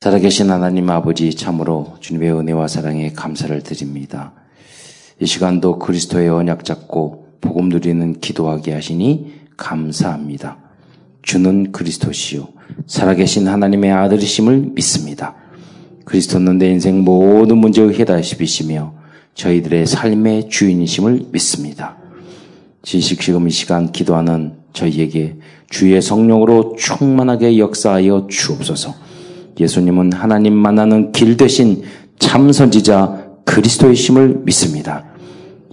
살아계신 하나님 아버지 참으로 주님의 은혜와 사랑에 감사를 드립니다. 이 시간도 그리스도의 언약 잡고 복음 누리는 기도하게 하시니 감사합니다. 주는 그리스도시요 살아계신 하나님의 아들이심을 믿습니다. 그리스도는 내 인생 모든 문제의 해답이시며 저희들의 삶의 주인이심을 믿습니다. 지식 지금 이 시간 기도하는 저희에게 주의 성령으로 충만하게 역사하여 주옵소서. 예수님은 하나님 만나는 길 대신 참 선지자 그리스도의 심을 믿습니다.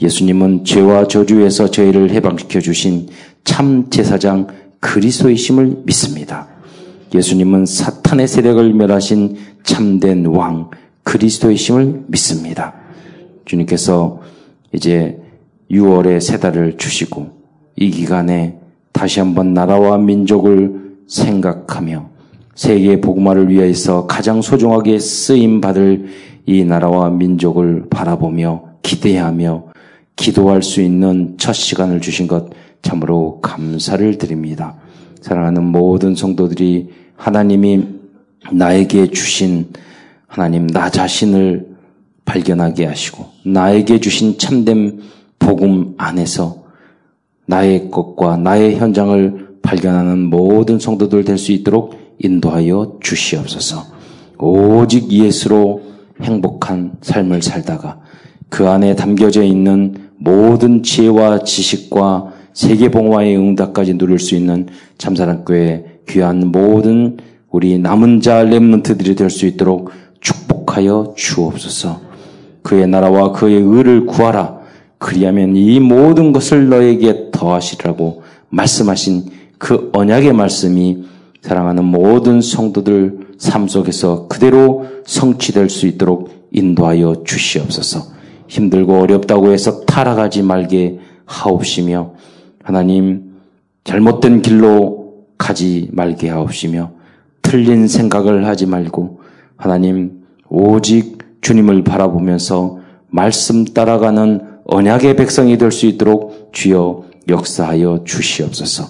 예수님은 죄와 저주에서 저희를 해방시켜 주신 참 제사장 그리스도의 심을 믿습니다. 예수님은 사탄의 세력을 멸하신 참된 왕 그리스도의 심을 믿습니다. 주님께서 이제 6월에 세 달을 주시고 이 기간에 다시 한번 나라와 민족을 생각하며 세계 복음화를 위해서 가장 소중하게 쓰임 받을 이 나라와 민족을 바라보며 기대하며 기도할 수 있는 첫 시간을 주신 것 참으로 감사를 드립니다. 사랑하는 모든 성도들이 하나님이 나에게 주신 하나님 나 자신을 발견하게 하시고 나에게 주신 참된 복음 안에서 나의 것과 나의 현장을 발견하는 모든 성도들 될 수 있도록 인도하여 주시옵소서. 오직 예수로 행복한 삶을 살다가 그 안에 담겨져 있는 모든 지혜와 지식과 세계 봉화의 응답까지 누릴 수 있는 참사랑교회 귀한 모든 우리 남은 자 렘넌트들이 될 수 있도록 축복하여 주옵소서. 그의 나라와 그의 의를 구하라. 그리하면 이 모든 것을 너에게 더하시라고 말씀하신 그 언약의 말씀이 사랑하는 모든 성도들 삶 속에서 그대로 성취될 수 있도록 인도하여 주시옵소서. 힘들고 어렵다고 해서 타락하지 말게 하옵시며 하나님 잘못된 길로 가지 말게 하옵시며 틀린 생각을 하지 말고 하나님 오직 주님을 바라보면서 말씀 따라가는 언약의 백성이 될 수 있도록 주여 역사하여 주시옵소서.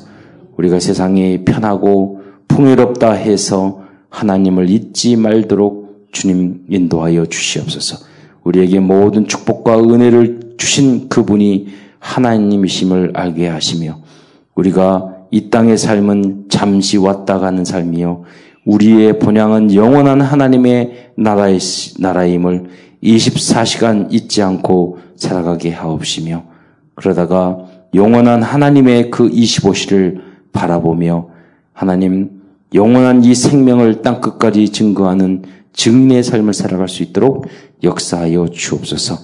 우리가 세상이 편하고 풍요롭다 해서 하나님을 잊지 말도록 주님 인도하여 주시옵소서. 우리에게 모든 축복과 은혜를 주신 그분이 하나님이심을 알게 하시며 우리가 이 땅의 삶은 잠시 왔다 가는 삶이요. 우리의 본향은 영원한 하나님의 나라의, 나라임을 24시간 잊지 않고 살아가게 하옵시며 그러다가 영원한 하나님의 그 25시를 바라보며 하나님 영원한 이 생명을 땅 끝까지 증거하는 증인의 삶을 살아갈 수 있도록 역사하여 주옵소서.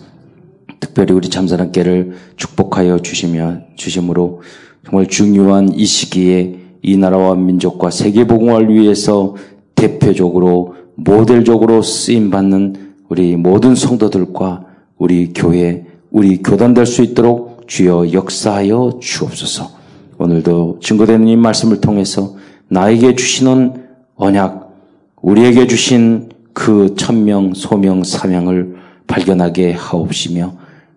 특별히 우리 참사랑께를 축복하여 주시며 주심으로 정말 중요한 이 시기에 이 나라와 민족과 세계 복음을 위해서 대표적으로 모델적으로 쓰임 받는 우리 모든 성도들과 우리 교회, 우리 교단 될 수 있도록 주여 역사하여 주옵소서. 오늘도 증거되는 이 말씀을 통해서 나에게 주시는 언약, 우리에게 주신 그 천명, 소명, 사명을 발견하게 하옵시며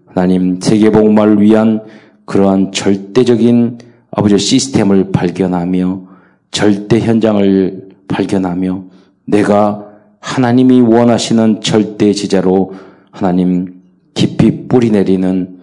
하나님 세계 복음화를 위한 그러한 절대적인 아버지 시스템을 발견하며 절대 현장을 발견하며 내가 하나님이 원하시는 절대 지자로 하나님 깊이 뿌리 내리는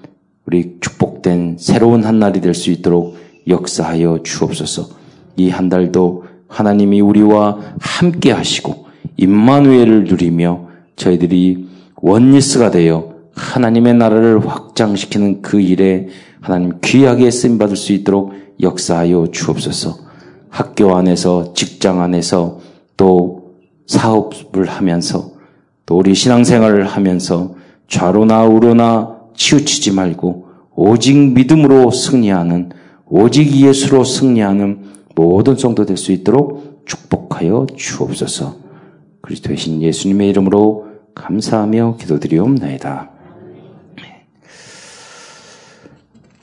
우리 축복된 새로운 한 날이 될 수 있도록 역사하여 주옵소서. 이 한 달도 하나님이 우리와 함께 하시고 임마누엘을 누리며 저희들이 원리스가 되어 하나님의 나라를 확장시키는 그 일에 하나님 귀하게 쓰임 받을 수 있도록 역사하여 주옵소서. 학교 안에서 직장 안에서 또 사업을 하면서 또 우리 신앙생활을 하면서 좌로나 우로나 치우치지 말고 오직 믿음으로 승리하는 오직 예수로 승리하는 모든 성도 될 수 있도록 축복하여 주옵소서. 그리스도의 신 예수님의 이름으로 감사하며 기도드리옵나이다.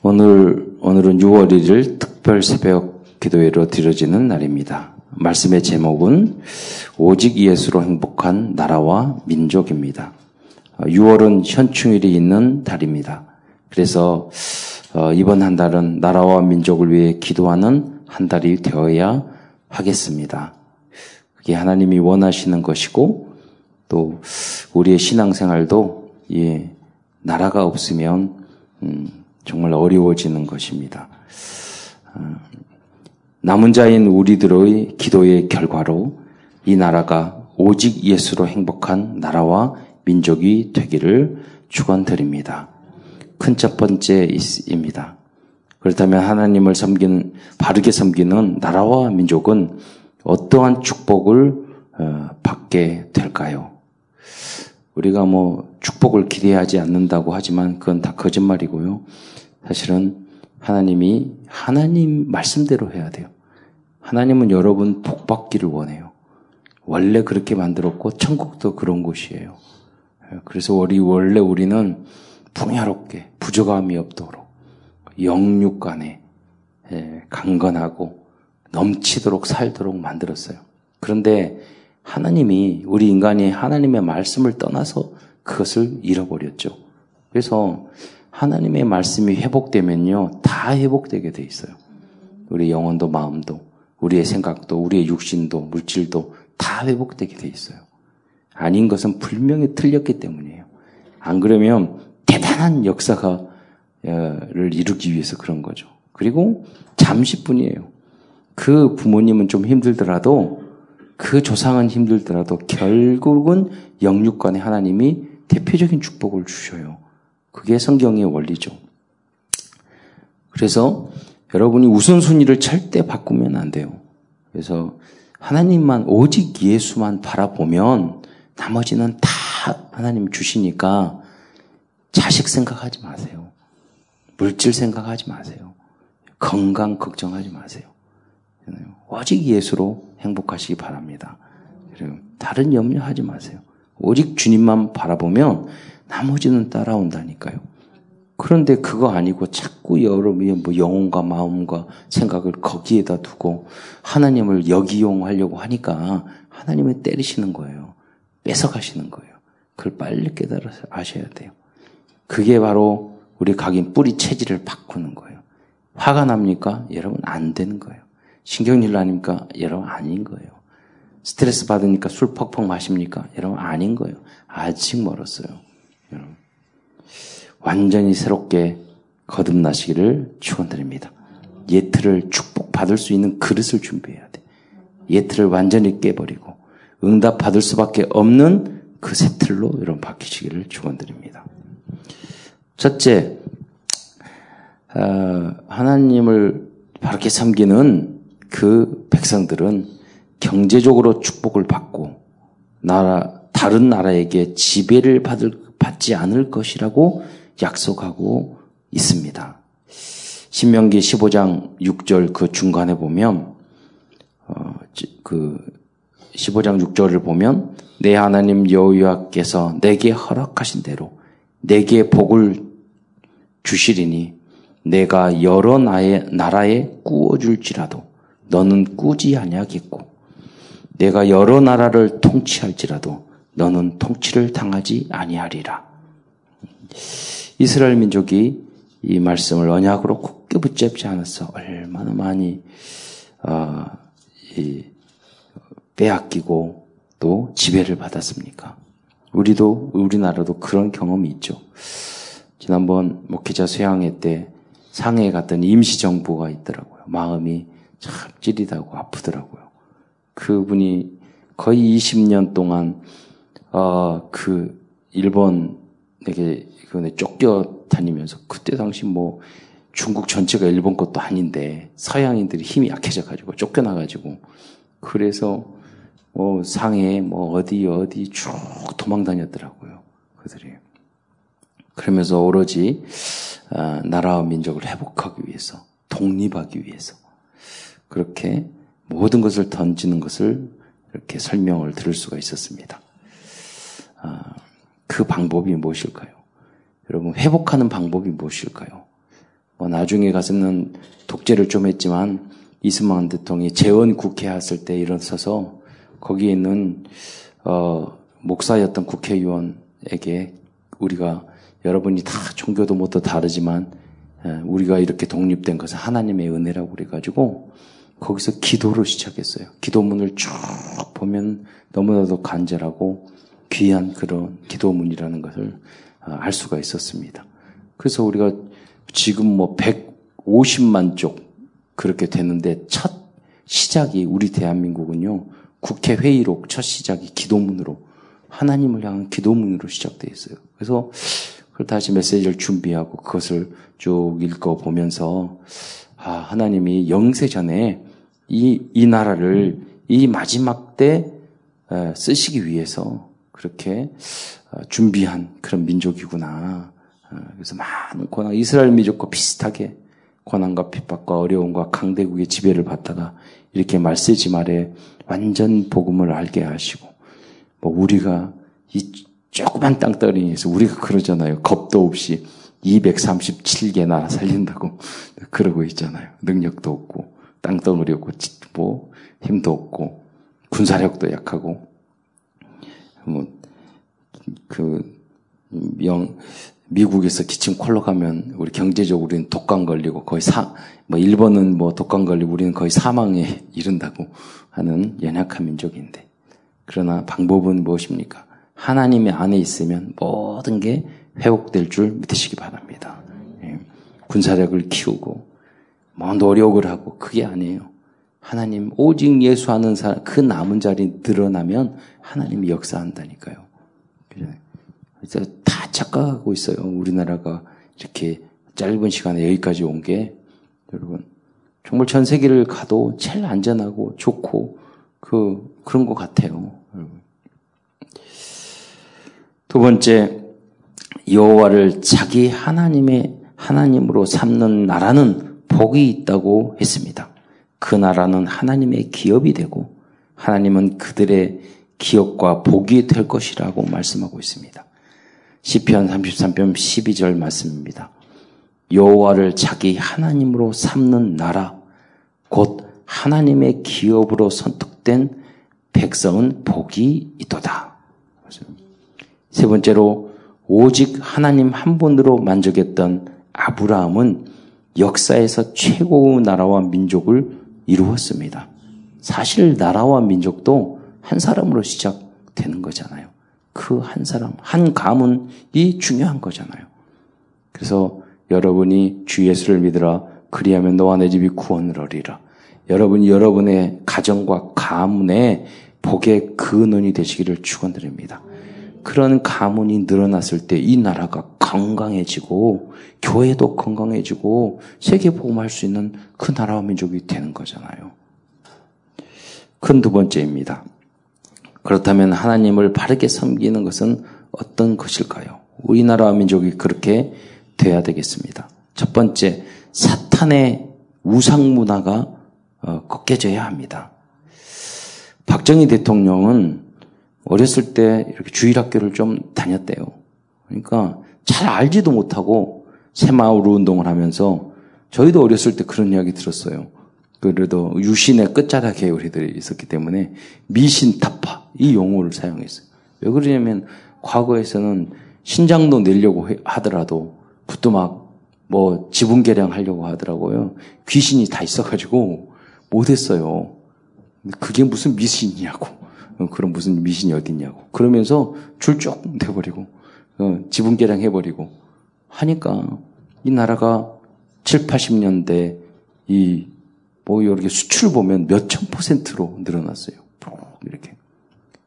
오늘 오늘은 6월 1일 특별 새벽 기도회로 드려지는 날입니다. 말씀의 제목은 오직 예수로 행복한 나라와 민족입니다. 6월은 현충일이 있는 달입니다. 그래서 어, 이번 한 달은 나라와 민족을 위해 기도하는 한 달이 되어야 하겠습니다. 그게 하나님이 원하시는 것이고 또 우리의 신앙생활도 예, 나라가 없으면 음, 정말 어려워지는 것입니다. 어, 남은 자인 우리들의 기도의 결과로 이 나라가 오직 예수로 행복한 나라와 민족이 되기를 축원드립니다. 큰 첫 번째입니다. 그렇다면 하나님을 섬기는 바르게 섬기는 나라와 민족은 어떠한 축복을 어, 받게 될까요? 우리가 뭐 축복을 기대하지 않는다고 하지만 그건 다 거짓말이고요. 사실은 하나님이 하나님 말씀대로 해야 돼요. 하나님은 여러분 복 받기를 원해요. 원래 그렇게 만들었고 천국도 그런 곳이에요. 그래서 우리 원래 우리는 풍요롭게 부족함이 없도록 영육 간에 예, 강건하고 넘치도록 살도록 만들었어요. 그런데 하나님이 우리 인간이 하나님의 말씀을 떠나서 그것을 잃어버렸죠. 그래서 하나님의 말씀이 회복되면요, 다 회복되게 돼 있어요. 우리 영혼도 마음도, 우리의 생각도, 우리의 육신도, 물질도 다 회복되게 돼 있어요. 아닌 것은 분명히 틀렸기 때문이에요. 안 그러면 대단한 역사가 를 이루기 위해서 그런 거죠. 그리고 잠시뿐이에요. 그 부모님은 좀 힘들더라도 그 조상은 힘들더라도 결국은 영육간에 하나님이 대표적인 축복을 주셔요. 그게 성경의 원리죠. 그래서 여러분이 우선순위를 절대 바꾸면 안 돼요. 그래서 하나님만 오직 예수만 바라보면 나머지는 다 하나님 주시니까 자식 생각하지 마세요. 물질 생각하지 마세요. 건강 걱정하지 마세요. 오직 예수로 행복하시기 바랍니다. 다른 염려하지 마세요. 오직 주님만 바라보면 나머지는 따라온다니까요. 그런데 그거 아니고 자꾸 여러분이 뭐 영혼과 마음과 생각을 거기에다 두고 하나님을 역이용하려고 하니까 하나님을 때리시는 거예요. 뺏어가시는 거예요. 그걸 빨리 깨달아서 아셔야 돼요. 그게 바로 우리 각인 뿌리 체질을 바꾸는 거예요. 화가 납니까? 여러분 안 되는 거예요. 신경질 나니까 여러분 아닌 거예요. 스트레스 받으니까 술 퍽퍽 마십니까? 여러분 아닌 거예요. 아직 멀었어요. 여러분. 완전히 새롭게 거듭나시기를 축원드립니다. 예틀을 축복받을 수 있는 그릇을 준비해야 돼. 예틀을 완전히 깨버리고 응답 받을 수밖에 없는 그 새틀로 여러분 바뀌시기를 축원드립니다. 첫째, 어, 하나님을 바르게 섬기는 그 백성들은 경제적으로 축복을 받고 나라 다른 나라에게 지배를 받을 받지 않을 것이라고 약속하고 있습니다. 신명기 15장 6절 그 중간에 보면 어, 그 15장 6절을 보면 내 하나님 여호와께서 내게 허락하신 대로 내게 복을 주시리니 내가 여러 나의 나라에 꾸어줄지라도 너는 꾸지 아니하겠고 내가 여러 나라를 통치할지라도 너는 통치를 당하지 아니하리라. 이스라엘 민족이 이 말씀을 언약으로 굳게 붙잡지 않았어 얼마나 많이 어, 빼앗기고 또 지배를 받았습니까? 우리도 우리나라도 그런 경험이 있죠. 지난번 목회자 수양회 때 상해에 갔더니 임시정부가 있더라고요. 마음이 참 찌릿하고 아프더라고요. 그분이 거의 20년 동안 어, 그 일본에게 그에 쫓겨 다니면서 그때 당시 뭐 중국 전체가 일본 것도 아닌데 서양인들이 힘이 약해져 가지고 쫓겨나 가지고 그래서 뭐 상해 뭐 어디 어디 쭉 도망 다녔더라고요. 그들이. 그러면서 오로지 어, 나라와 민족을 회복하기 위해서, 독립하기 위해서 그렇게 모든 것을 던지는 것을 이렇게 설명을 들을 수가 있었습니다. 어, 그 방법이 무엇일까요? 여러분 회복하는 방법이 무엇일까요? 뭐 나중에 가서는 독재를 좀 했지만 이스만 대통령이 재원 국회 했을 때 일어서서 거기에 있는 어, 목사였던 국회의원에게 우리가 여러분이 다 종교도 뭐다 다르지만 우리가 이렇게 독립된 것은 하나님의 은혜라고 그래가지고 거기서 기도로 시작했어요. 기도문을 쭉 보면 너무나도 간절하고 귀한 그런 기도문이라는 것을 어, 알 수가 있었습니다. 그래서 우리가 지금 뭐 150만 쪽 그렇게 되는데 첫 시작이 우리 대한민국은요. 국회 회의록 첫 시작이 기도문으로 하나님을 향한 기도문으로 시작되어 있어요. 그래서 그걸 다시 메시지를 준비하고 그것을 쭉 읽어 보면서 아, 하나님이 영세 전에 이, 이 나라를 이 마지막 때 쓰시기 위해서 그렇게 어, 준비한 그런 민족이구나. 어, 그래서 많은 고난, 이스라엘 민족과 비슷하게 고난과 핍박과 어려움과 강대국의 지배를 받다가 이렇게 말세지 말에 완전 복음을 알게 하시고, 뭐 우리가 이 조그만 땅덩이에서 우리가 그러잖아요. 겁도 없이 237개 나라 살린다고 그러고 있잖아요. 능력도 없고 땅덩어리 없고 뭐 힘도 없고 군사력도 약하고 뭐그 영 미국에서 기침 콜로 가면 우리 경제적으로 우리는 독감 걸리고 거의 사, 뭐 일본은 뭐 독감 걸리고 우리는 거의 사망에 이른다고 하는 연약한 민족인데. 그러나 방법은 무엇입니까? 하나님의 안에 있으면 모든 게 회복될 줄 믿으시기 바랍니다. 예. 군사력을 키우고, 뭐 노력을 하고, 그게 아니에요. 하나님, 오직 예수 하는 사람, 그 남은 자리 늘어나면 하나님이 역사한다니까요. 그래서 다 착각하고 있어요. 우리나라가 이렇게 짧은 시간에 여기까지 온 게, 여러분, 정말 전 세계를 가도 제일 안전하고 좋고, 그, 그런 것 같아요. 두 번째, 여호와를 자기 하나님의 하나님으로 삼는 나라는 복이 있다고 했습니다. 그 나라는 하나님의 기업이 되고 하나님은 그들의 기업과 복이 될 것이라고 말씀하고 있습니다. 시편 33편 12절 말씀입니다. 여호와를 자기 하나님으로 삼는 나라 곧 하나님의 기업으로 선택된 백성은 복이 있도다. 세 번째로 오직 하나님 한 분으로 만족했던 아브라함은 역사에서 최고의 나라와 민족을 이루었습니다. 사실 나라와 민족도 한 사람으로 시작되는 거잖아요. 그 한 사람, 한 가문이 중요한 거잖아요. 그래서 여러분이 주 예수를 믿으라 그리하면 너와 내 집이 구원을 얻리라. 여러분이 여러분의 가정과 가문의 복의 근원이 되시기를 축원드립니다. 그런 가문이 늘어났을 때 이 나라가 건강해지고 교회도 건강해지고 세계 복음할 수 있는 그 나라와 민족이 되는 거잖아요. 큰 두 번째입니다. 그렇다면 하나님을 바르게 섬기는 것은 어떤 것일까요? 우리나라와 민족이 그렇게 돼야 되겠습니다. 첫 번째, 사탄의 우상 문화가 어, 꺾여져야 합니다. 박정희 대통령은 어렸을 때 이렇게 주일학교를 좀 다녔대요. 그러니까 잘 알지도 못하고 새마을 운동을 하면서 저희도 어렸을 때 그런 이야기 들었어요. 그래도 유신의 끝자락 계열이들이 있었기 때문에 미신타파 이 용어를 사용했어요. 왜 그러냐면 과거에서는 신장도 내려고 하더라도 그것도 막 뭐 지분 개량 하려고 하더라고요. 귀신이 다 있어가지고 못했어요. 그게 무슨 미신이냐고. 그런 무슨 미신이 어딨냐고. 그러면서 줄쭉 돼버리고, 어, 지분 개량 해버리고 하니까 이 나라가 7, 80년대 이, 뭐 이렇게 수출 보면 몇천 퍼센트로 늘어났어요. 이렇게.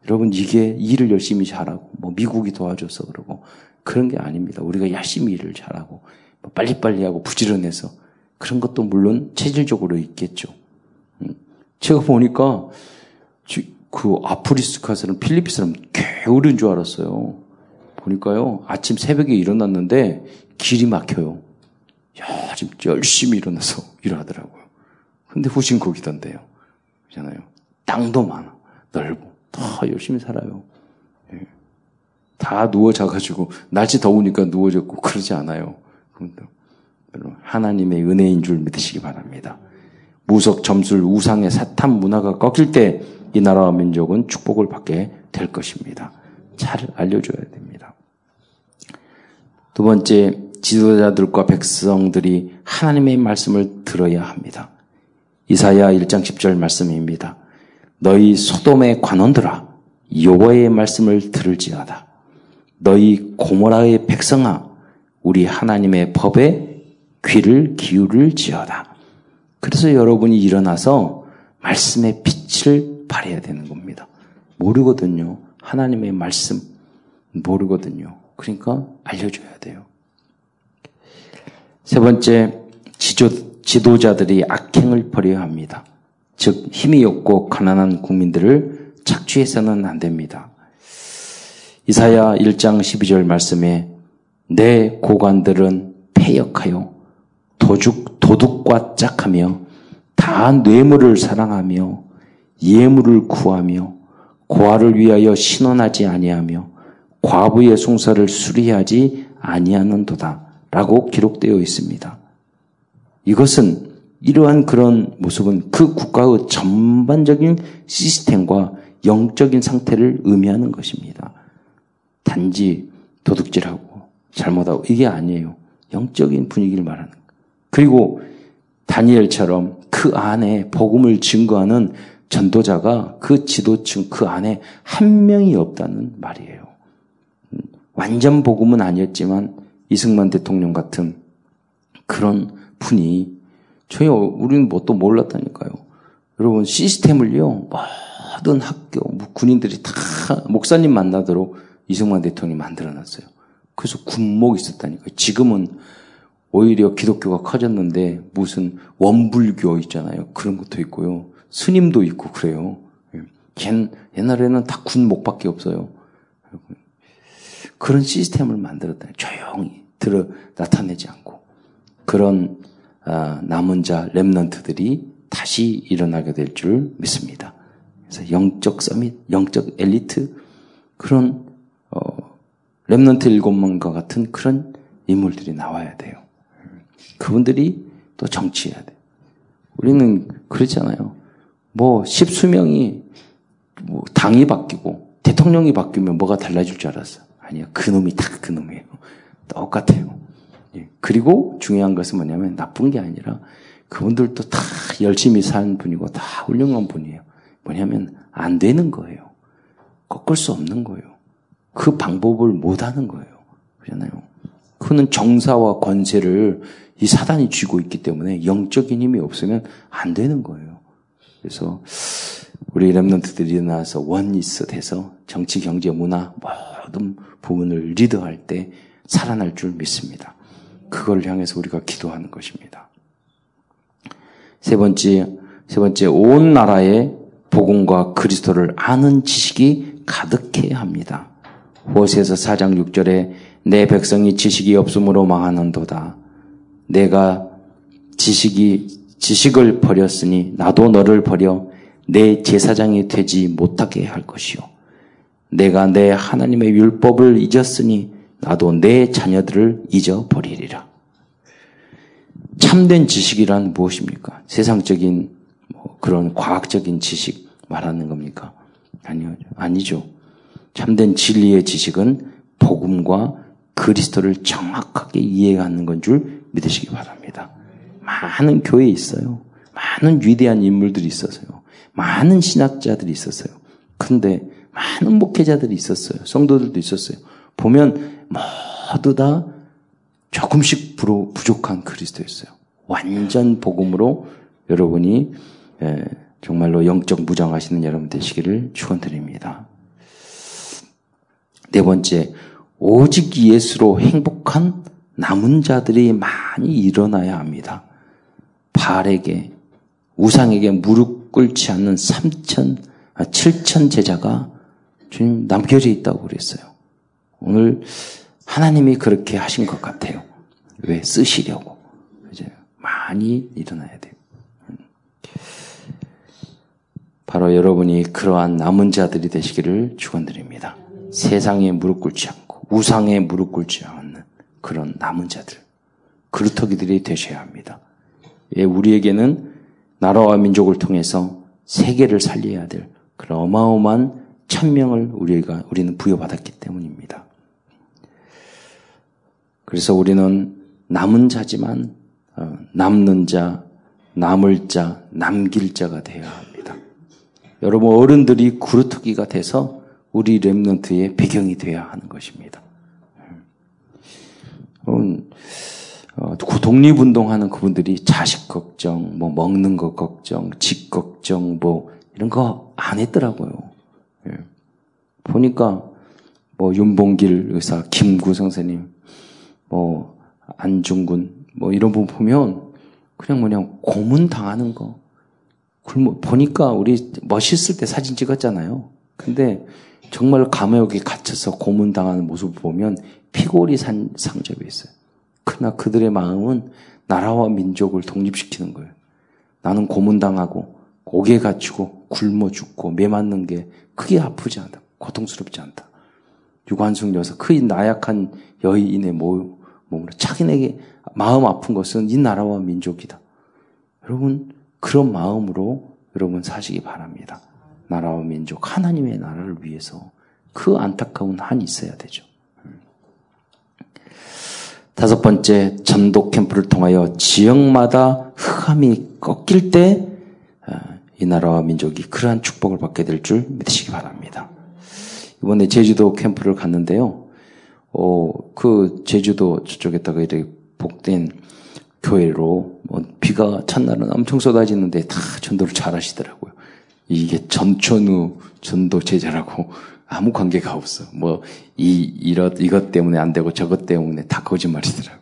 여러분, 이게 일을 열심히 잘하고, 뭐 미국이 도와줘서 그러고, 그런 게 아닙니다. 우리가 열심히 일을 잘하고, 뭐 빨리빨리 하고 부지런해서, 그런 것도 물론 체질적으로 있겠죠. 음. 제가 보니까, 그 아프리스카에서는 필리핀 사람 게으른 줄 알았어요. 보니까요, 아침 새벽에 일어났는데 길이 막혀요. 야, 지금 열심히 일어나서 일하더라고요. 근데 후진 거기던데요. 그잖아요. 땅도 많아. 넓고. 다 열심히 살아요. 예. 다 누워 자가지고, 날씨 더우니까 누워 졌고, 그러지 않아요. 하나님의 은혜인 줄 믿으시기 바랍니다. 무속, 점술, 우상의 사탄 문화가 꺾일 때, 이 나라와 민족은 축복을 받게 될 것입니다. 잘 알려줘야 됩니다. 두 번째, 지도자들과 백성들이 하나님의 말씀을 들어야 합니다. 이사야 1장 10절 말씀입니다. 너희 소돔의 관원들아 여호와의 말씀을 들을지어다. 너희 고모라의 백성아 우리 하나님의 법에 귀를 기울일지어다. 그래서 여러분이 일어나서 말씀의 빛을 발해야 되는 겁니다. 모르거든요. 하나님의 말씀 모르거든요. 그러니까 알려줘야 돼요. 세 번째, 지조, 지도자들이 악행을 버려야 합니다. 즉, 힘이 없고 가난한 국민들을 착취해서는 안 됩니다. 이사야 1장 12절 말씀에 내 고관들은 폐역하여 도둑, 도둑과 짝하며 다 뇌물을 사랑하며 예물을 구하며 고아를 위하여 신원하지 아니하며 과부의 송사를 수리하지 아니하는도다. 라고 기록되어 있습니다. 이것은 이러한 그런 모습은 그 국가의 전반적인 시스템과 영적인 상태를 의미하는 것입니다. 단지 도둑질하고 잘못하고 이게 아니에요. 영적인 분위기를 말하는 거예요. 그리고 다니엘처럼 그 안에 복음을 증거하는 전도자가 그 지도층 그 안에 한 명이 없다는 말이에요. 완전 복음은 아니었지만 이승만 대통령 같은 그런 분이 저희 우리는 뭣도 몰랐다니까요. 여러분 시스템을요 모든 학교 뭐 군인들이 다 목사님 만나도록 이승만 대통령이 만들어놨어요. 그래서 군목이 있었다니까요. 지금은 오히려 기독교가 커졌는데 무슨 원불교 있잖아요. 그런 것도 있고요. 스님도 있고 그래요. 옛날에는 다 군목밖에 없어요. 그런 시스템을 만들었다. 조용히 들어 나타내지 않고 그런 아, 남은 자 렘넌트들이 다시 일어나게 될 줄 믿습니다. 그래서 영적 서밋, 영적 엘리트 그런 어, 렘넌트 일곱만과 같은 그런 인물들이 나와야 돼요. 그분들이 또 정치해야 돼. 우리는 그렇잖아요. 뭐 십수명이 뭐 당이 바뀌고 대통령이 바뀌면 뭐가 달라질 줄 알았어. 아니요. 그놈이 다 그놈이에요. 똑같아요. 예. 그리고 중요한 것은 뭐냐면 나쁜 게 아니라 그분들도 다 열심히 산 분이고 다 훌륭한 분이에요. 뭐냐면 안 되는 거예요. 꺾을 수 없는 거예요. 그 방법을 못 하는 거예요. 그잖아요. 그는 정사와 권세를 이 사단이 쥐고 있기 때문에 영적인 힘이 없으면 안 되는 거예요. 그래서 우리 랩런트들이 일어나서 원리스 돼서 정치, 경제, 문화 모든 부분을 리드할 때 살아날 줄 믿습니다. 그걸 향해서 우리가 기도하는 것입니다. 세 번째, 세 번째, 온 나라에 복음과 그리스도를 아는 지식이 가득해야 합니다. 호세에서 4장 6절에 내 백성이 지식이 없으므로 망하는도다. 내가 지식이 지식을 버렸으니 나도 너를 버려 내 제사장이 되지 못하게 할 것이요. 내가 내 하나님의 율법을 잊었으니 나도 내 자녀들을 잊어버리리라. 참된 지식이란 무엇입니까? 세상적인 뭐 그런 과학적인 지식 말하는 겁니까? 아니요, 아니죠. 참된 진리의 지식은 복음과 그리스도를 정확하게 이해하는 건 줄 믿으시기 바랍니다. 많은 교회에 있어요. 많은 위대한 인물들이 있었어요. 많은 신학자들이 있었어요. 근데 많은 목회자들이 있었어요. 성도들도 있었어요. 보면 모두 다 조금씩 부족한 그리스도였어요. 완전 복음으로 여러분이 정말로 영적 무장하시는 여러분 되시기를 축원드립니다. 네 번째, 오직 예수로 행복한 남은 자들이 많이 일어나야 합니다. 발에게 우상에게 무릎 꿇지 않는 3천, 7천 제자가 주님 남겨져 있다고 그랬어요. 오늘 하나님이 그렇게 하신 것 같아요. 왜 쓰시려고 이제 많이 일어나야 돼요. 바로 여러분이 그러한 남은 자들이 되시기를 축원드립니다. 세상에 무릎 꿇지 않고 우상에 무릎 꿇지 않는 그런 남은 자들, 그루터기들이 되셔야 합니다. 예, 우리에게는 나라와 민족을 통해서 세계를 살려야 될 그런 어마어마한 천명을 우리가 우리는 부여받았기 때문입니다. 그래서 우리는 남은 자지만 어, 남는 자 남을 자, 남길 자가 되어야 합니다. 여러분 어른들이 구루터기가 돼서 우리 랩런트의 배경이 되어야 하는 것입니다. 음, 어, 독립운동하는 그분들이 자식 걱정, 뭐 먹는 거 걱정, 집 걱정, 뭐 이런 거 안 했더라고요. 예. 보니까 뭐 윤봉길 의사, 김구 선생님, 뭐 안중근, 뭐 이런 분 보면 그냥 뭐냐 고문 당하는 거. 굶어 보니까 우리 멋있을 때 사진 찍었잖아요. 근데 정말 감옥에 갇혀서 고문 당하는 모습을 보면 피골이 산 상접이 있어요. 그러나 그들의 마음은 나라와 민족을 독립시키는 거예요. 나는 고문당하고 옥에 갇히고 굶어 죽고 매 맞는 게 크게 아프지 않다. 고통스럽지 않다. 유관숙 여사, 그 나약한 여인의 몸으로 자기에게 마음 아픈 것은 이 나라와 민족이다. 여러분, 그런 마음으로 여러분 사시기 바랍니다. 나라와 민족, 하나님의 나라를 위해서 그 안타까운 한이 있어야 되죠. 다섯 번째, 전도 캠프를 통하여 지역마다 흑암이 꺾일 때, 아, 이 나라와 민족이 그러한 축복을 받게 될 줄 믿으시기 바랍니다. 이번에 제주도 캠프를 갔는데요. 어, 그 제주도 저쪽에다가 이렇게 복된 교회로 뭐 비가 첫날은 엄청 쏟아지는데 다 전도를 잘 하시더라고요. 이게 전천후 전도 제자라고 아무 관계가 없어. 뭐, 이, 이렇, 이것 때문에 안 되고 저것 때문에 다 거짓말이더라고.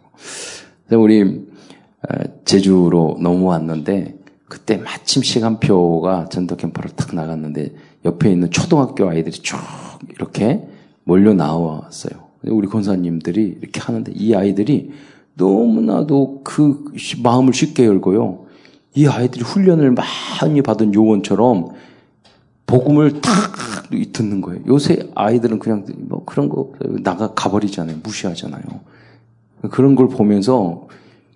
그래서 우리, 어, 제주로 넘어왔는데, 그때 마침 시간표가 전도 캠프로 탁 나갔는데, 옆에 있는 초등학교 아이들이 쭉 이렇게 몰려 나왔어요. 우리 권사님들이 이렇게 하는데, 이 아이들이 너무나도 그 마음을 쉽게 열고요. 이 아이들이 훈련을 많이 받은 요원처럼 복음을 탁 듣는 거예요. 요새 아이들은 그냥 뭐 그런 거 나가 가버리잖아요. 무시하잖아요. 그런 걸 보면서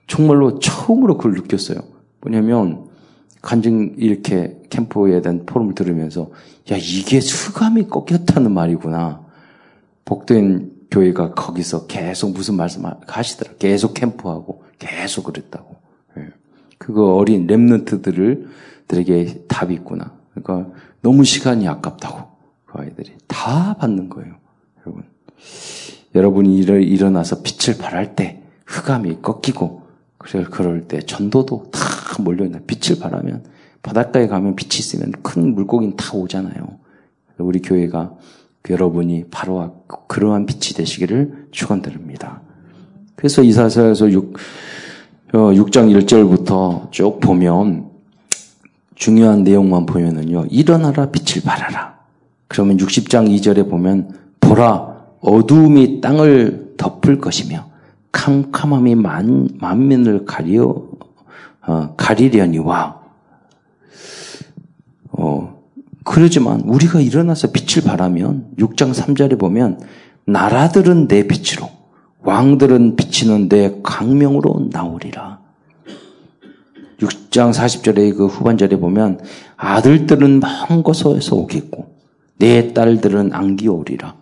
정말로 처음으로 그걸 느꼈어요. 뭐냐면 간증 이렇게 캠프에 대한 포럼을 들으면서 야 이게 수감이 꺾였다는 말이구나. 복된 교회가 거기서 계속 무슨 말씀 하시더라. 계속 캠프하고 계속 그랬다고. 예. 그거 어린 랩런트들을 들에게 답이 있구나. 그러니까 너무 시간이 아깝다고. 그 아이들이 다 받는 거예요. 여러분. 여러분이 일어나서 빛을 발할 때 흑암이 꺾이고 그래 그럴 때 전도도 다 몰려있나 빛을 발하면 바닷가에 가면 빛이 있으면 큰 물고기는 다 오잖아요. 우리 교회가 여러분이 바로 그러한 빛이 되시기를 축원드립니다. 그래서 이사서에서 6, 6장 어, 1절부터 쭉 보면 중요한 내용만 보면은요. 일어나라 빛을 발하라. 그러면 60장 2절에 보면 보라 어두움이 땅을 덮을 것이며 캄캄함이 만, 만민을 가려 어, 가리려니와 어, 그러지만 우리가 일어나서 빛을 발하면 6장 3절에 보면 나라들은 내 빛으로 왕들은 비치는 내 강명으로 나오리라. 6장 40절의 그 후반절에 보면 아들들은 먼 곳에서 오겠고 내 딸들은 안기 오리라.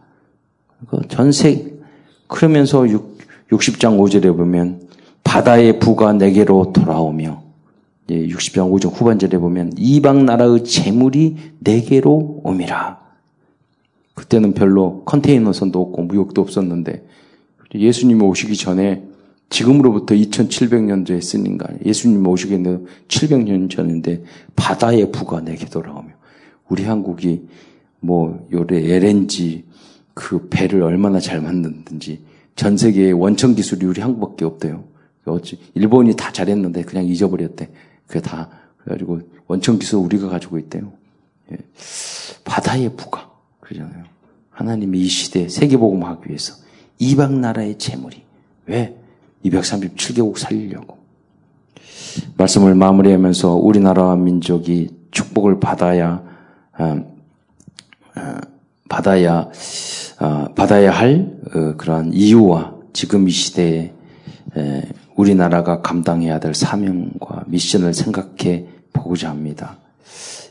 그 전세 그러면서 6, 60장 5절에 보면 바다의 부가 내게로 돌아오며 60장 5절 후반절에 보면 이방 나라의 재물이 내게로 오미라. 그때는 별로 컨테이너선도 없고 무역도 없었는데 예수님이 오시기 전에 지금으로부터 2700년 전에 쓰는가 예수님 오시겠는 700년 전인데 바다의 부가 내게 돌아오며 우리 한국이 뭐 요래 LNG 그 배를 얼마나 잘 만드는지 전 세계에 원천 기술이 우리 한국밖에 없대요. 어찌 일본이 다 잘했는데 그냥 잊어버렸대. 그게 다 그래가지고 원천 기술 우리가 가지고 있대요. 예. 바다의 부가 그러잖아요. 하나님이 이 시대에 세계복음하기 위해서 이방 나라의 재물이 왜 237개국 살리려고 말씀을 마무리하면서 우리나라와 민족이 축복을 받아야 어, 어, 받아야 어, 받아야 할 어, 그러한 이유와 지금 이 시대에 에, 우리나라가 감당해야 될 사명과 미션을 생각해 보고자 합니다.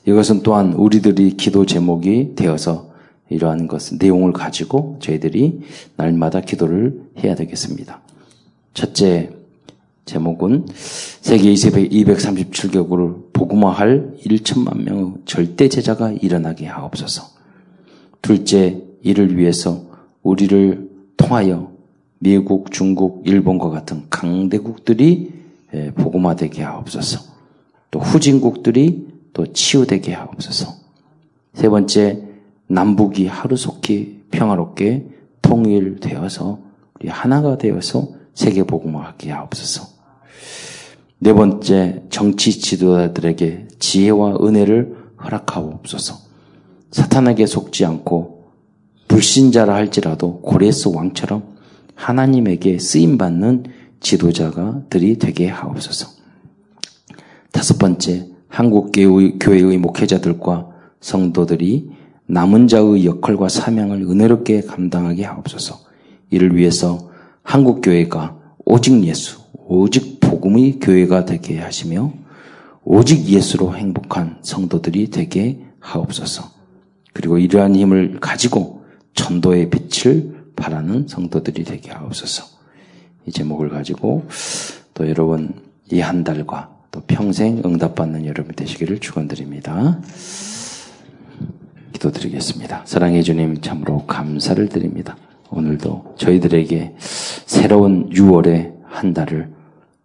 이것은 또한 우리들이 기도 제목이 되어서 이러한 것, 내용을 가지고 저희들이 날마다 기도를 해야 되겠습니다. 첫째, 제목은 세계 237개국을 복음화할 1천만 명의 절대 제자가 일어나게 하옵소서. 둘째, 이를 위해서 우리를 통하여 미국, 중국, 일본과 같은 강대국들이 예, 복음화되게 하옵소서. 또 후진국들이 또 치유되게 하옵소서. 세 번째, 남북이 하루속히 평화롭게 통일되어서 우리 하나가 되어서 세계 복음화하게 하옵소서. 네 번째, 정치 지도자들에게 지혜와 은혜를 허락하옵소서. 사탄에게 속지 않고 불신자라 할지라도 고레스 왕처럼 하나님에게 쓰임 받는 지도자가들이 되게 하옵소서. 다섯 번째, 한국 교회의 목회자들과 성도들이 남은 자의 역할과 사명을 은혜롭게 감당하게 하옵소서. 이를 위해서 한국 교회가 오직 예수, 오직 복음의 교회가 되게 하시며 오직 예수로 행복한 성도들이 되게 하옵소서. 그리고 이러한 힘을 가지고 전도의 빛을 바라는 성도들이 되게 하옵소서. 이 제목을 가지고 또 여러분 이 한 달과 또 평생 응답받는 여러분 되시기를 축원드립니다. 기도드리겠습니다. 사랑해 주님 참으로 감사를 드립니다. 오늘도 저희들에게 새로운 6월의 한 달을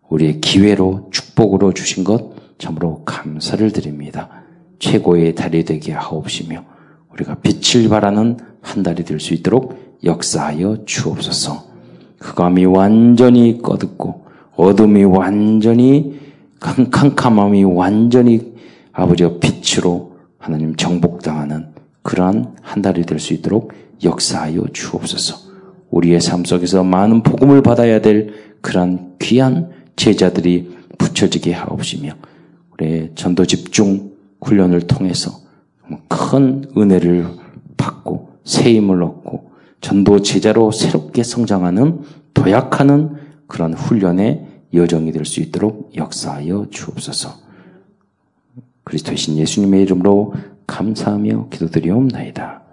우리의 기회로 축복으로 주신 것 참으로 감사를 드립니다. 최고의 달이 되게 하옵시며 우리가 빛을 바라는 한 달이 될 수 있도록 역사하여 주옵소서. 흑암이 완전히 꺼듣고 어둠이 완전히 캄캄함이 완전히 아버지가 빛으로 하나님 정복당하는 그러한 한 달이 될 수 있도록 역사하여 주옵소서. 우리의 삶 속에서 많은 복음을 받아야 될 그러한 귀한 제자들이 붙여지게 하옵시며 우리의 전도 집중 훈련을 통해서 큰 은혜를 받고 새 힘을 얻고 전도 제자로 새롭게 성장하는 도약하는 그런 훈련의 여정이 될 수 있도록 역사하여 주옵소서. 그리스도의 신 예수님의 이름으로 감사하며 기도드리옵나이다.